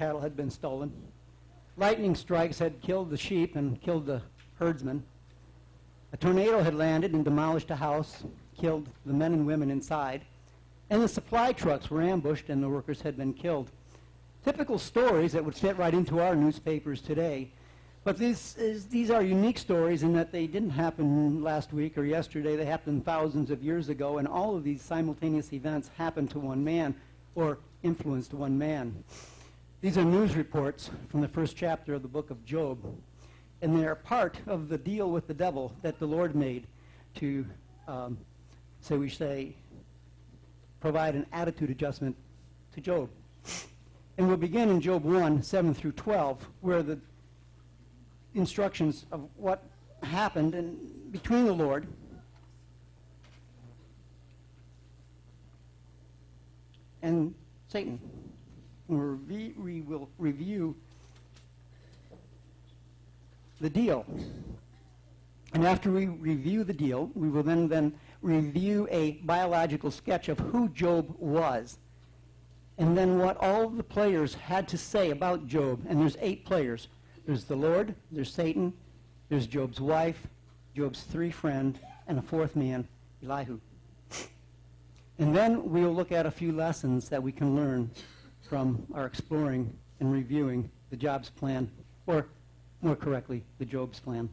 cattle had been stolen. Lightning strikes had killed the sheep and killed the herdsmen. A tornado had landed and demolished a house, killed the men and women inside. And the supply trucks were ambushed and the workers had been killed. Typical stories that would fit right into our newspapers today. But these, is, these are unique stories in that they didn't happen last week or yesterday. They happened thousands of years ago, and all of these simultaneous events happened to one man or influenced one man. These are news reports from the first chapter of the book of Job, and they are part of the deal with the devil that the Lord made to, um, so we say, provide an attitude adjustment to Job. And we'll begin in Job 1, 7 through 12, where the instructions of what happened in, between the Lord and Satan. We, we will review the deal. And after we review the deal, we will then, then review a biological sketch of who Job was. And then what all the players had to say about Job. And there's eight players. There's the Lord, there's Satan, there's Job's wife, Job's three friends, and a fourth man, Elihu. And then we'll look at a few lessons that we can learn from our exploring and reviewing the Job's plan, or more correctly, the Job's plan.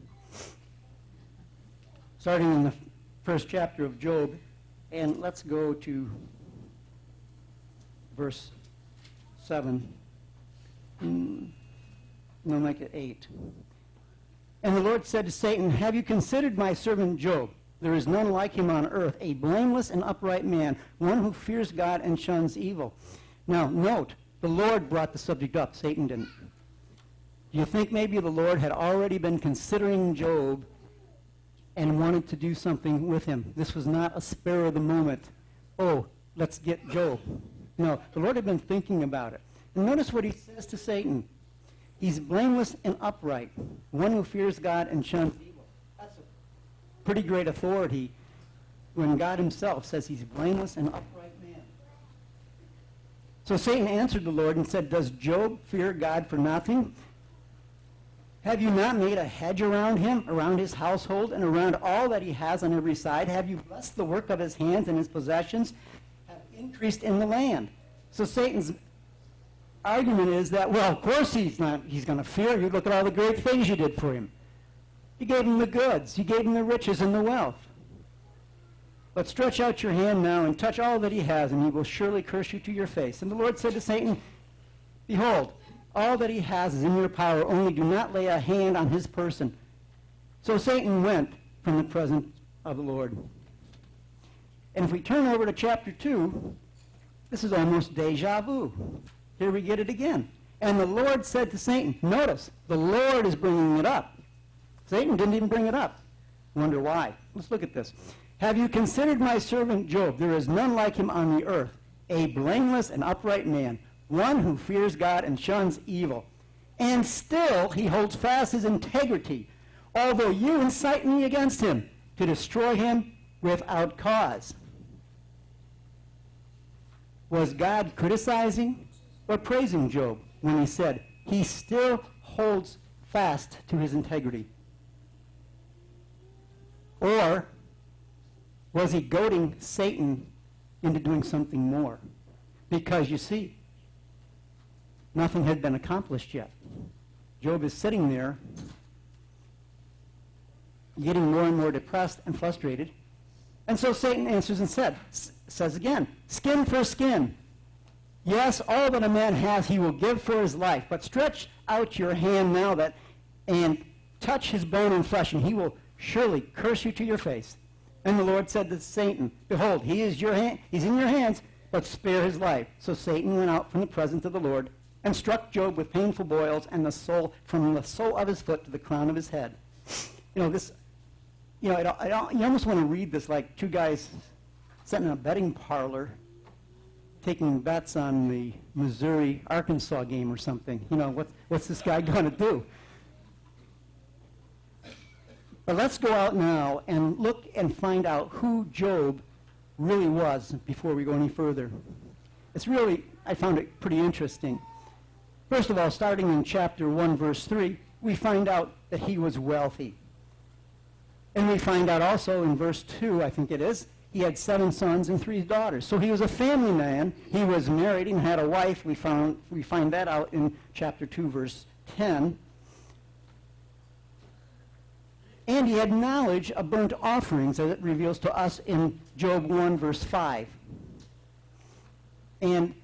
Starting in the first chapter of Job, and let's go to verse 7. Mm. No, make it 8. And the Lord said to Satan, Have you considered my servant Job? There is none like him on earth, a blameless and upright man, one who fears God and shuns evil. Now, note, the Lord brought the subject up. Satan didn't. You think maybe the Lord had already been considering Job and wanted to do something with him? This was not a spur of the moment. Oh, let's get Job. No, the Lord had been thinking about it. And notice what he says to Satan. He's blameless and upright, one who fears God and shuns evil. That's a pretty great authority when God himself says he's blameless and upright. So Satan answered the Lord and said, Does Job fear God for nothing? Have you not made a hedge around him, around his household, and around all that he has on every side? Have you blessed the work of his hands and his possessions have increased in the land? So Satan's argument is that, well, of course he's not, he's going to fear you. Look at all the great things you did for him. You gave him the goods. You gave him the riches and the wealth. But stretch out your hand now and touch all that he has, and he will surely curse you to your face. And the Lord said to Satan, Behold, all that he has is in your power, only do not lay a hand on his person. So Satan went from the presence of the Lord. And if we turn over to chapter 2, this is almost deja vu. Here we get it again. And the Lord said to Satan, notice, the Lord is bringing it up. Satan didn't even bring it up. Wonder why. Let's look at this. Have you considered my servant Job? There is none like him on the earth, a blameless and upright man, one who fears God and shuns evil. And still he holds fast his integrity, although you incite me against him to destroy him without cause. Was God criticizing? or praising Job when he said he still holds fast to his integrity? Or was he goading Satan into doing something more? Because you see, nothing had been accomplished yet. Job is sitting there getting more and more depressed and frustrated. And so Satan answers and said, says again, skin for skin, Yes, all that a man has he will give for his life, but stretch out your hand now that and touch his bone and flesh, and he will surely curse you to your face. And the Lord said to Satan, Behold, he is your hand, he's in your hands, but spare his life. So Satan went out from the presence of the Lord and struck Job with painful boils and the sole from the sole of his foot to the crown of his head. You know, this, you know, I, I, you almost want to read this like two guys sitting in a betting parlor taking bets on the Missouri Arkansas game or something. You know, what, what's this guy going to do? But let's go out now and look and find out who Job really was before we go any further. It's really, I found it pretty interesting. First of all, starting in chapter 1, verse 3, we find out that he was wealthy. And we find out also in verse 2, I think it is, he had seven sons and three daughters. So he was a family man. He was married and had a wife. We, found, we find that out in chapter 2, verse 10. And he had knowledge of burnt offerings, as it reveals to us in Job 1, verse 5. And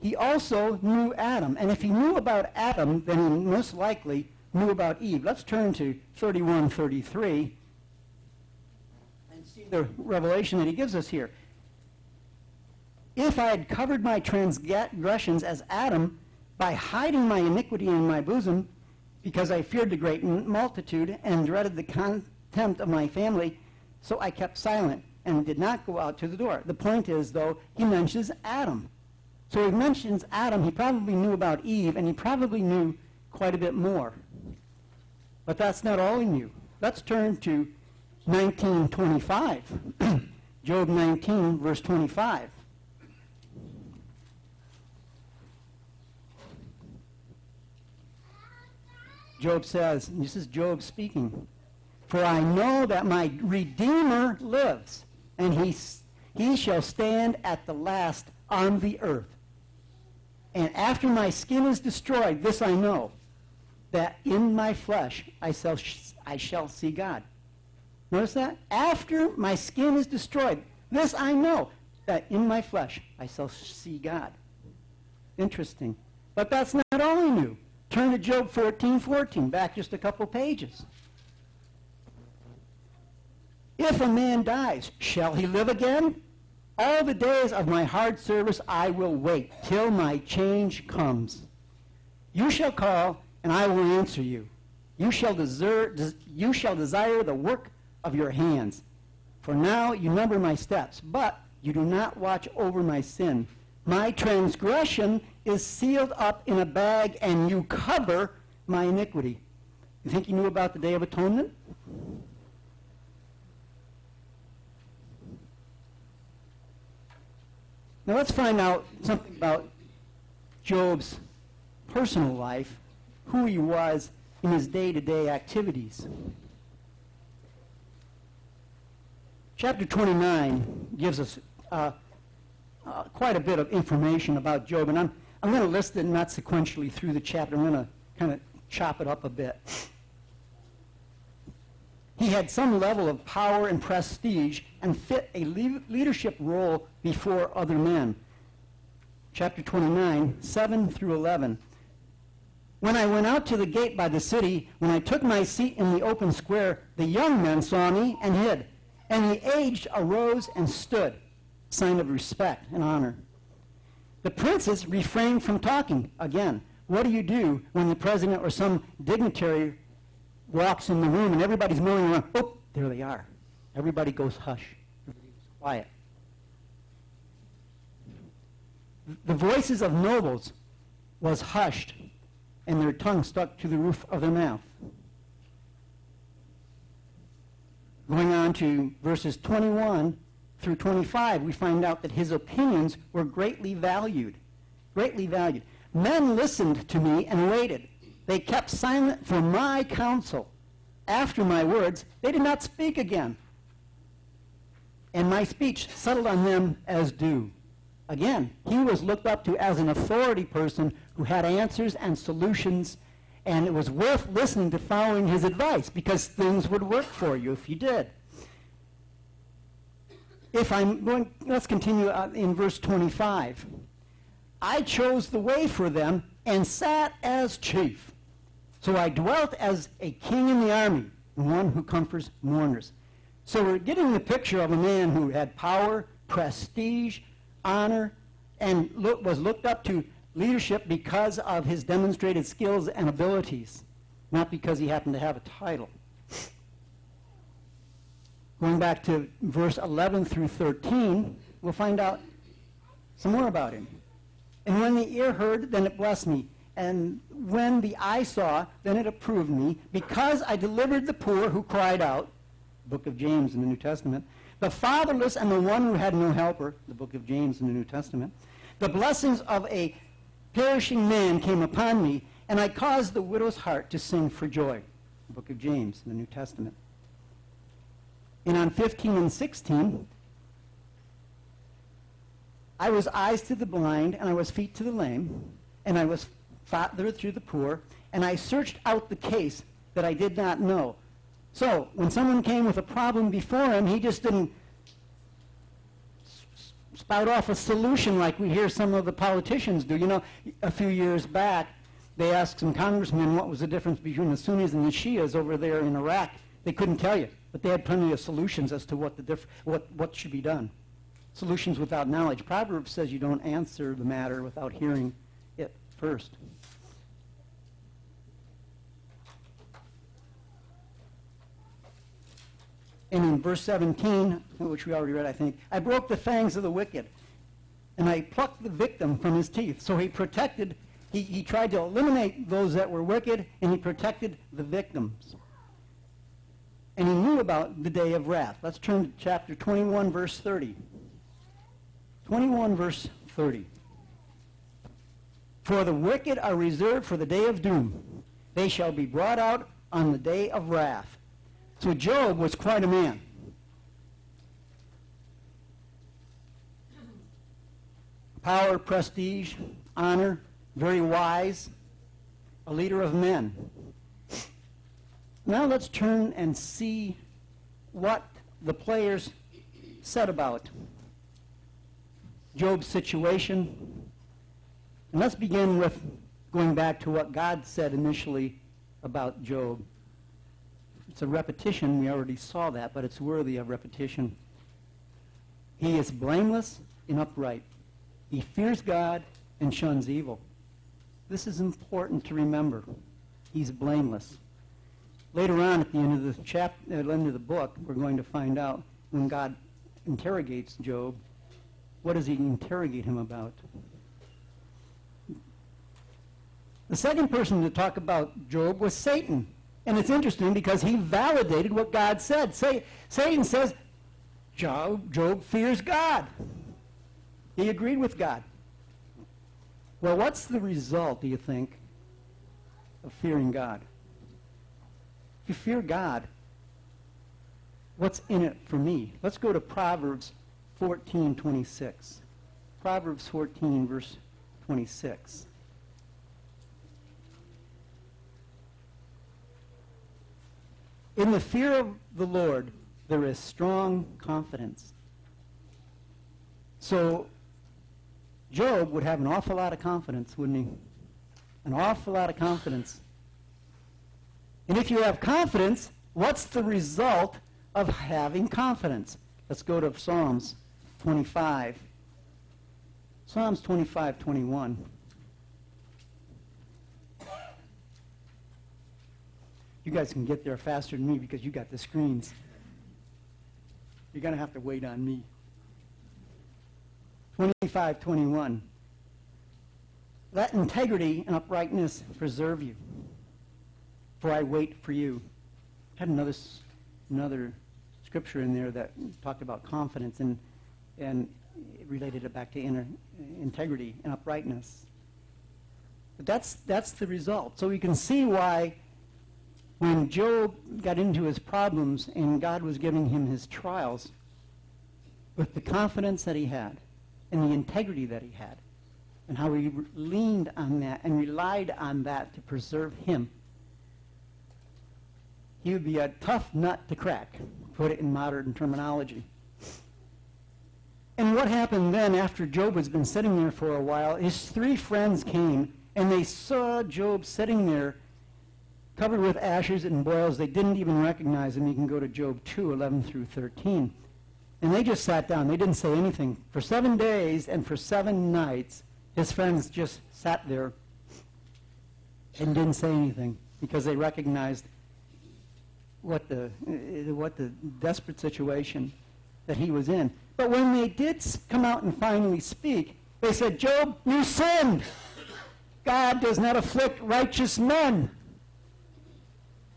he also knew Adam. And if he knew about Adam, then he most likely knew about Eve. Let's turn to 31, 33 and see the revelation that he gives us here. If I had covered my transgressions as Adam by hiding my iniquity in my bosom, because I feared the great multitude and dreaded the contempt of my family, so I kept silent and did not go out to the door. The point is, though, he mentions Adam. So he mentions Adam. He probably knew about Eve, and he probably knew quite a bit more. But that's not all he knew. Let's turn to 1925. Job 19, verse 25. Job says, and this is Job speaking, For I know that my Redeemer lives, and he, he shall stand at the last on the earth. And after my skin is destroyed, this I know, that in my flesh I shall, I shall see God. Notice that? After my skin is destroyed, this I know, that in my flesh I shall see God. Interesting. But that's not all he knew. Turn to Job 14, 14, back just a couple pages. If a man dies, shall he live again? All the days of my hard service I will wait till my change comes. You shall call, and I will answer you. You shall, desert, des- you shall desire the work of your hands. For now you number my steps, but you do not watch over my sin. My transgression is sealed up in a bag, and you cover my iniquity. You think you knew about the Day of Atonement? Now let's find out something about Job's personal life, who he was in his day-to-day activities. Chapter 29 gives us uh, uh, quite a bit of information about Job, and I'm, I'm going to list it not sequentially through the chapter. I'm going to kind of chop it up a bit. He had some level of power and prestige and fit a le- leadership role before other men. Chapter 29, 7 through 11. When I went out to the gate by the city, when I took my seat in the open square, the young men saw me and hid, and the aged arose and stood sign of respect and honor. The princes refrained from talking. Again, what do you do when the president or some dignitary walks in the room and everybody's milling around? Oh, there they are. Everybody goes hush. Everybody quiet. The voices of nobles was hushed, and their tongue stuck to the roof of their mouth. Going on to verses 21 through 25, we find out that his opinions were greatly valued. Greatly valued. Men listened to me and waited. They kept silent for my counsel. After my words, they did not speak again. And my speech settled on them as dew. Again, he was looked up to as an authority person who had answers and solutions, and it was worth listening to following his advice because things would work for you if you did if I'm going, let's continue uh, in verse 25. I chose the way for them and sat as chief. So I dwelt as a king in the army, one who comforts mourners. So we're getting the picture of a man who had power, prestige, honor, and look, was looked up to leadership because of his demonstrated skills and abilities, not because he happened to have a title. Going back to verse 11 through 13, we'll find out some more about him. And when the ear heard, then it blessed me. And when the eye saw, then it approved me, because I delivered the poor who cried out, book of James in the New Testament, the fatherless and the one who had no helper, the book of James in the New Testament, the blessings of a perishing man came upon me, and I caused the widow's heart to sing for joy. The book of James in the New Testament. And on 15 and 16, I was eyes to the blind, and I was feet to the lame, and I was father through the poor, and I searched out the case that I did not know. So, when someone came with a problem before him, he just didn't spout off a solution like we hear some of the politicians do. You know, a few years back, they asked some congressmen what was the difference between the Sunnis and the Shias over there in Iraq. They couldn't tell you, but they had plenty of solutions as to what, the diff- what, what should be done. Solutions without knowledge. Proverbs says you don't answer the matter without hearing it first. And in verse 17, which we already read, I think, I broke the fangs of the wicked, and I plucked the victim from his teeth. So he protected, he, he tried to eliminate those that were wicked, and he protected the victims. And he knew about the day of wrath. Let's turn to chapter 21, verse 30. 21, verse 30. For the wicked are reserved for the day of doom. They shall be brought out on the day of wrath. So Job was quite a man. Power, prestige, honor, very wise, a leader of men. Now let's turn and see what the players said about Job's situation. And let's begin with going back to what God said initially about Job. It's a repetition. We already saw that, but it's worthy of repetition. He is blameless and upright. He fears God and shuns evil. This is important to remember. He's blameless. Later on, at the end of the chapter, uh, at the end of the book, we're going to find out when God interrogates Job, what does he interrogate him about? The second person to talk about Job was Satan. And it's interesting because he validated what God said. Say, Satan says, Job, Job fears God. He agreed with God. Well, what's the result, do you think, of fearing God? If you fear God, what's in it for me? Let's go to Proverbs 14, 26. Proverbs 14, verse 26. In the fear of the Lord, there is strong confidence. So, Job would have an awful lot of confidence, wouldn't he? An awful lot of confidence. And if you have confidence, what's the result of having confidence? Let's go to Psalms 25. Psalms 25, 21. You guys can get there faster than me because you got the screens. You're going to have to wait on me. 25, 21. Let integrity and uprightness preserve you, for I wait for you. I had another, another scripture in there that talked about confidence and, and related it back to inner, integrity and uprightness. But that's, that's the result. So we can see why when Job got into his problems and God was giving him his trials, with the confidence that he had and the integrity that he had, and how he leaned on that and relied on that to preserve him, he would be a tough nut to crack, put it in modern terminology. And what happened then after Job has been sitting there for a while, his three friends came and they saw Job sitting there covered with ashes and boils. They didn't even recognize him. You can go to Job 2, 11 through 13. And they just sat down. They didn't say anything. For seven days and for seven nights, his friends just sat there and didn't say anything because they recognized what the, uh, what the desperate situation that he was in. But when they did come out and finally speak, they said, Job, you sinned. God does not afflict righteous men.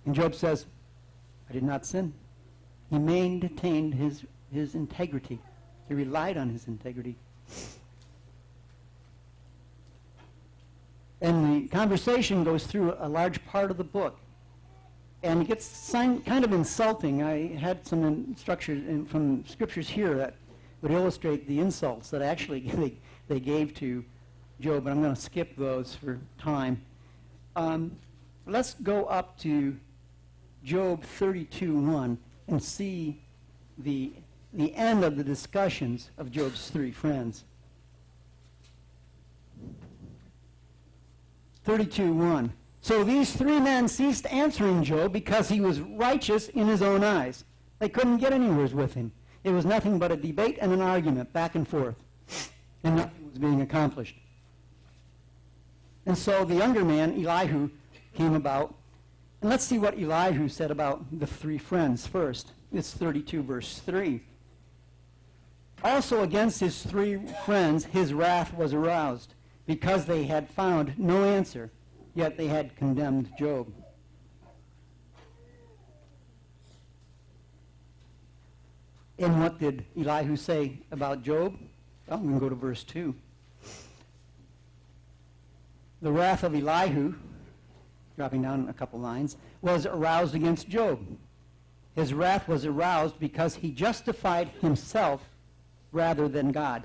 And Job says, I did not sin. He maintained his, his integrity. He relied on his integrity. And the conversation goes through a large part of the book. And it gets kind of insulting. I had some instructions in, from scriptures here that would illustrate the insults that actually they, they gave to Job, but I'm going to skip those for time. Um, let's go up to Job 32.1 and see the, the end of the discussions of Job's three friends. 32.1. So these three men ceased answering Job because he was righteous in his own eyes. They couldn't get anywhere with him. It was nothing but a debate and an argument back and forth. And nothing was being accomplished. And so the younger man, Elihu, came about. And let's see what Elihu said about the three friends first. It's 32, verse 3. Also against his three friends his wrath was aroused, because they had found no answer, yet they had condemned Job. And what did Elihu say about Job? I'm going to go to verse 2. The wrath of Elihu, dropping down a couple lines, was aroused against Job. His wrath was aroused because he justified himself rather than God.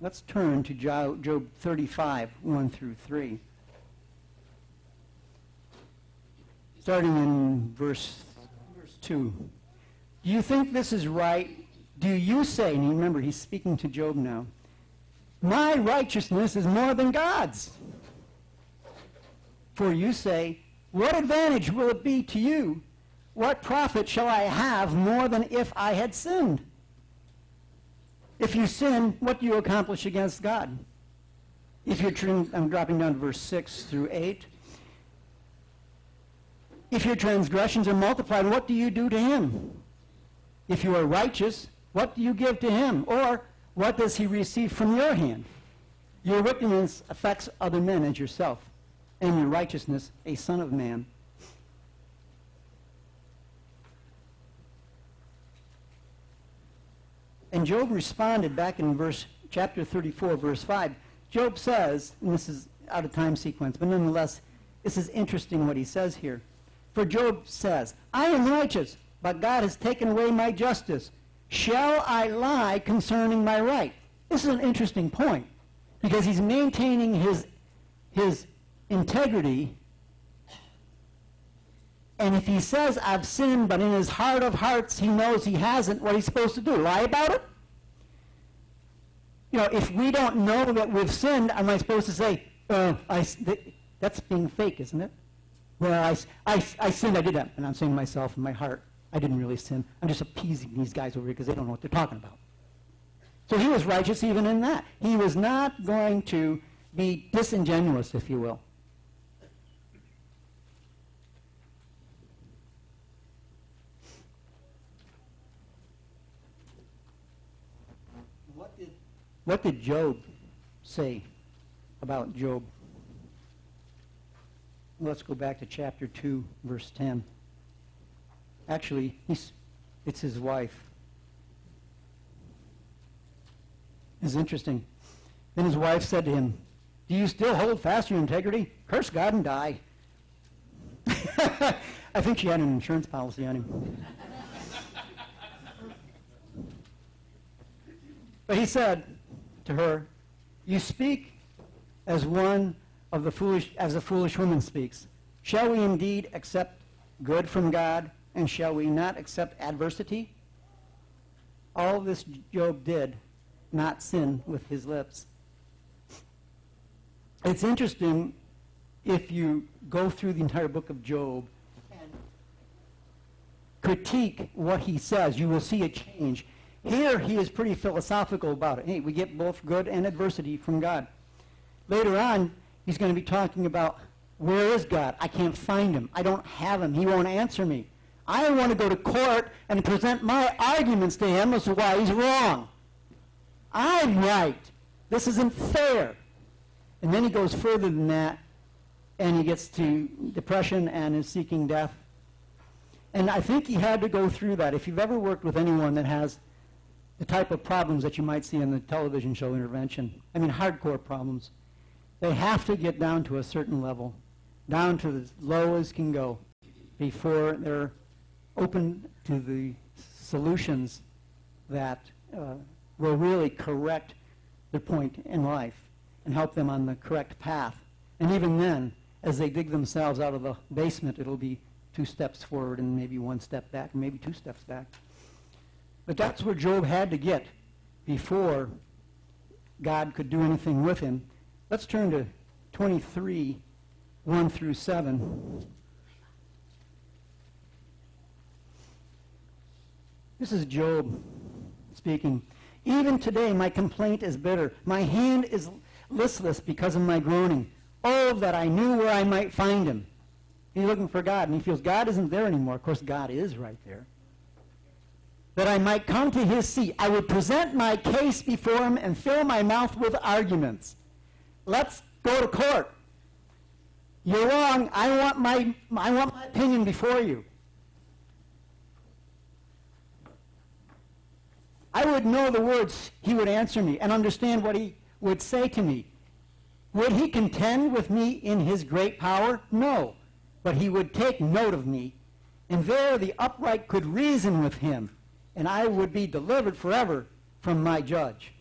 Let's turn to Job 35, 1 through 3. Starting in verse, verse 2. Do you think this is right? Do you say, and remember, he's speaking to Job now, my righteousness is more than God's? For you say, What advantage will it be to you? What profit shall I have more than if I had sinned? If you sin, what do you accomplish against God? If you're, I'm dropping down to verse 6 through 8. If your transgressions are multiplied, what do you do to him? If you are righteous, what do you give to him? Or what does he receive from your hand? Your wickedness affects other men as yourself and your righteousness a son of man. And Job responded back in verse chapter 34, verse 5. Job says, and this is out of time sequence, but nonetheless, this is interesting what he says here. For Job says, I am righteous, but God has taken away my justice. Shall I lie concerning my right? This is an interesting point because he's maintaining his, his integrity. And if he says, I've sinned, but in his heart of hearts he knows he hasn't, what he's supposed to do? Lie about it? You know, if we don't know that we've sinned, am I supposed to say, uh, I, that's being fake, isn't it? Well, I, I, I sinned, I did that. And I'm saying to myself in my heart, I didn't really sin. I'm just appeasing these guys over here because they don't know what they're talking about. So he was righteous even in that. He was not going to be disingenuous, if you will. What did Job say about Job? Let's go back to chapter 2, verse 10. Actually, it's his wife. It's interesting. Then his wife said to him, Do you still hold fast your integrity? Curse God and die. I think she had an insurance policy on him. but he said, to her, You speak as one of the foolish, as a foolish woman speaks. Shall we indeed accept good from God, and shall we not accept adversity? All this Job did, not sin with his lips. It's interesting if you go through the entire book of Job and critique what he says, you will see a change. Here, he is pretty philosophical about it. Hey, we get both good and adversity from God. Later on, he's going to be talking about where is God? I can't find him. I don't have him. He won't answer me. I want to go to court and present my arguments to him as to why he's wrong. I'm right. This isn't fair. And then he goes further than that, and he gets to depression and is seeking death. And I think he had to go through that. If you've ever worked with anyone that has the type of problems that you might see in the television show Intervention. I mean, hardcore problems. They have to get down to a certain level, down to as low as can go, before they're open to the solutions that uh, will really correct their point in life and help them on the correct path. And even then, as they dig themselves out of the basement, it'll be two steps forward and maybe one step back, maybe two steps back. But that's where Job had to get before God could do anything with him. Let's turn to 23, 1 through 7. This is Job speaking. Even today my complaint is bitter. My hand is listless because of my groaning. Oh, that I knew where I might find him. He's looking for God, and he feels God isn't there anymore. Of course, God is right there. That I might come to his seat. I would present my case before him and fill my mouth with arguments. Let's go to court. You're wrong. I want my, I want my opinion before you. I would know the words he would answer me and understand what he would say to me. Would he contend with me in his great power? No. But he would take note of me, and there the upright could reason with him, and I would be delivered forever from my judge.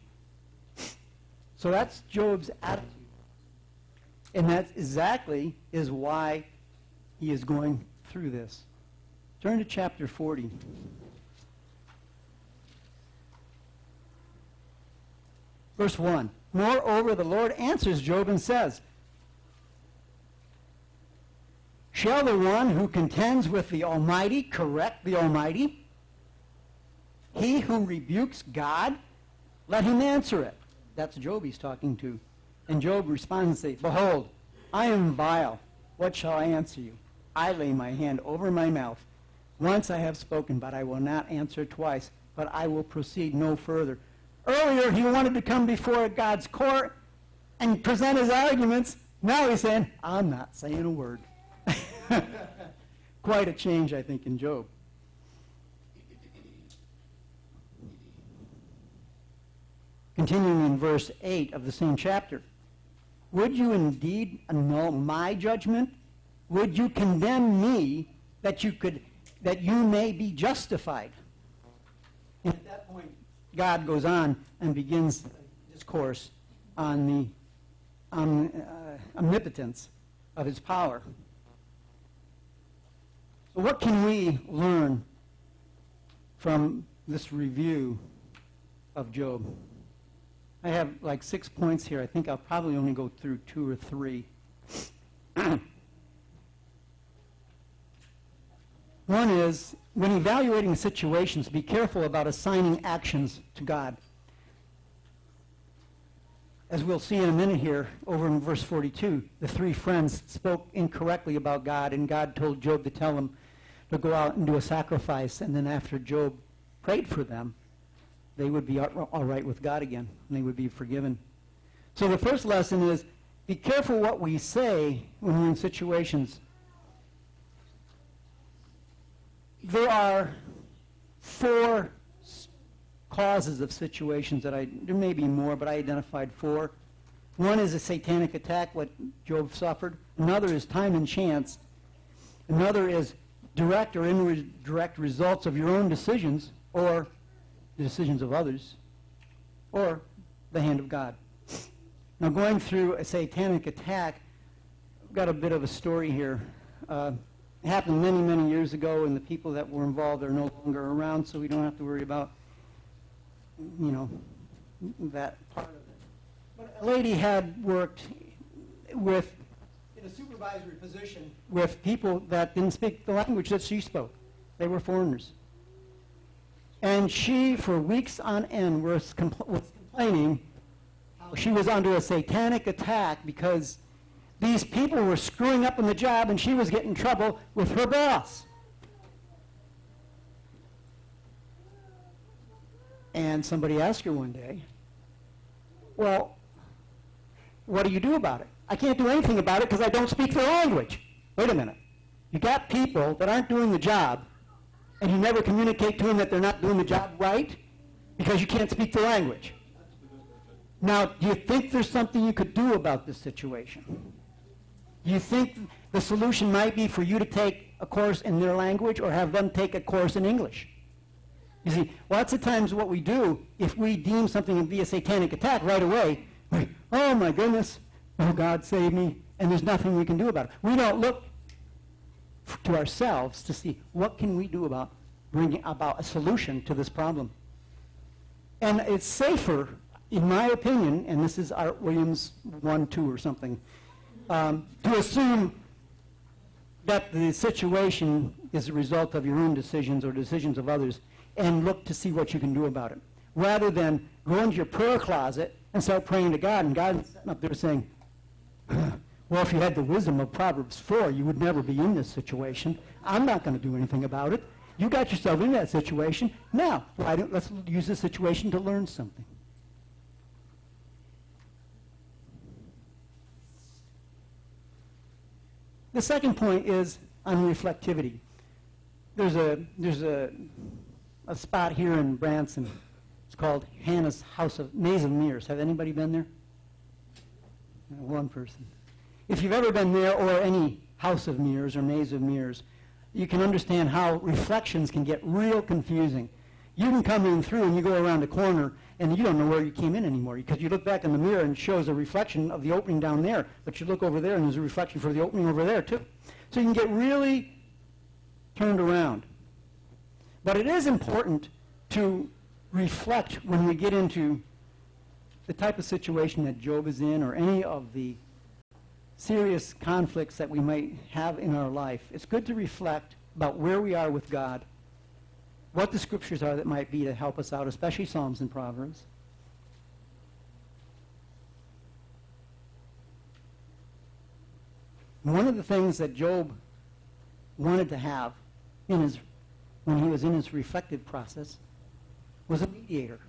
So that's Job's attitude. And that exactly is why he is going through this. Turn to chapter 40. Verse 1. Moreover, the Lord answers Job and says, Shall the one who contends with the Almighty correct the Almighty? He who rebukes God, let him answer it. That's Job he's talking to. And Job responds and says, Behold, I am vile. What shall I answer you? I lay my hand over my mouth. Once I have spoken, but I will not answer twice, but I will proceed no further. Earlier, he wanted to come before God's court and present his arguments. Now he's saying, I'm not saying a word. Quite a change, I think, in Job. Continuing in verse 8 of the same chapter. Would you indeed annul my judgment? Would you condemn me that you could that you may be justified? And at that point, God goes on and begins discourse on the uh, omnipotence of his power. So what can we learn from this review of Job? I have like six points here. I think I'll probably only go through two or three. One is when evaluating situations, be careful about assigning actions to God. As we'll see in a minute here, over in verse 42, the three friends spoke incorrectly about God, and God told Job to tell them to go out and do a sacrifice. And then after Job prayed for them, they would be all right with God again, and they would be forgiven. So the first lesson is be careful what we say when we're in situations there are four causes of situations that I, there may be more, but I identified four. One is a satanic attack, what Job suffered. Another is time and chance. Another is direct or indirect results of your own decisions or the decisions of others or the hand of God. Now, going through a satanic attack, I've got a bit of a story here. Uh, it happened many, many years ago, and the people that were involved are no longer around, so we don't have to worry about, you know, that part of it. But a lady had worked with, in a supervisory position, with people that didn't speak the language that she spoke. They were foreigners. And she, for weeks on end, was, compl- was complaining how she was under a satanic attack because these people were screwing up in the job and she was getting trouble with her boss. And somebody asked her one day, well, what do you do about it? I can't do anything about it because I don't speak their language. Wait a minute. You got people that aren't doing the job, and you never communicate to them that they're not doing the job right. because you can't speak the language. Now, do you think there's something you could do about this situation? Do you think the solution might be for you to take a course in their language or have them take a course in English? You see, lots of times what we do, if we deem something to be a satanic attack right away, we, oh my goodness, oh God save me, and there's nothing we can do about it. We don't look to ourselves to see what can we do about bringing about a solution to this problem. And it's safer, in my opinion, and this is Art Williams 1, 2 or something, um, to assume that the situation is a result of your own decisions or decisions of others and look to see what you can do about it. Rather than go into your prayer closet and start praying to God and God's up there saying, well, if you had the wisdom of Proverbs 4, you would never be in this situation. I'm not going to do anything about it. You got yourself in that situation. Now, why don't, let's use this situation to learn something. The second point is on reflectivity. There's a, there's a, a spot here in Branson. It's called Hannah's House of Maze of Mirrors. Have anybody been there? One person. If you've ever been there or any house of mirrors or maze of mirrors, you can understand how reflections can get real confusing. You can come in through and you go around a corner and you don't know where you came in anymore because you look back in the mirror and it shows a reflection of the opening down there, but you look over there and there's a reflection for the opening over there too. So you can get really turned around. But it is important to reflect when we get into the type of situation that Job is in or any of the serious conflicts that we might have in our life. It's good to reflect about where we are with God what the scriptures are that might be to help us out, especially Psalms and Proverbs. One of the things that Job wanted to have in his, when he was in his reflective process was a mediator.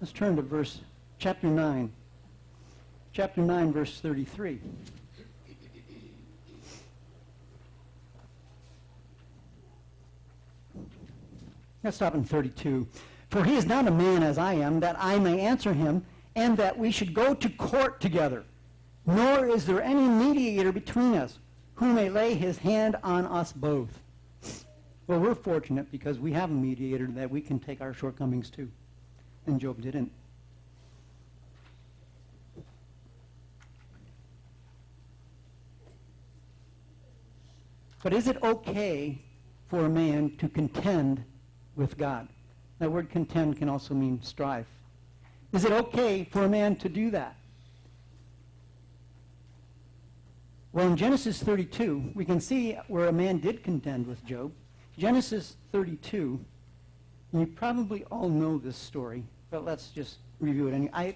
Let's turn to verse chapter 9. Chapter 9, verse 33. Let's stop in 32. For he is not a man as I am, that I may answer him, and that we should go to court together. Nor is there any mediator between us who may lay his hand on us both. Well, we're fortunate because we have a mediator that we can take our shortcomings to. And Job didn't. But is it okay for a man to contend with God. That word contend can also mean strife. Is it okay for a man to do that? Well, in Genesis 32, we can see where a man did contend with Job. Genesis 32, you probably all know this story, but let's just review it. Anyway. I,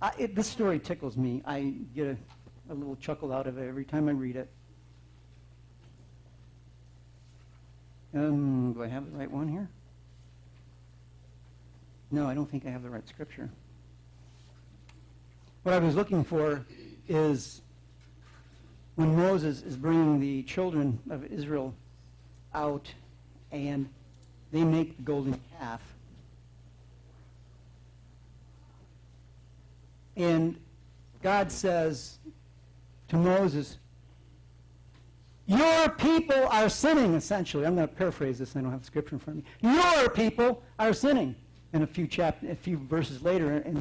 I, it, this story tickles me. I get a, a little chuckle out of it every time I read it. Um, do I have the right one here? No, I don't think I have the right scripture. What I was looking for is when Moses is bringing the children of Israel out and they make the golden calf. And God says to Moses, Your people are sinning, essentially. I'm going to paraphrase this, I don't have the scripture in front of me. Your people are sinning and a few chap- a few verses later in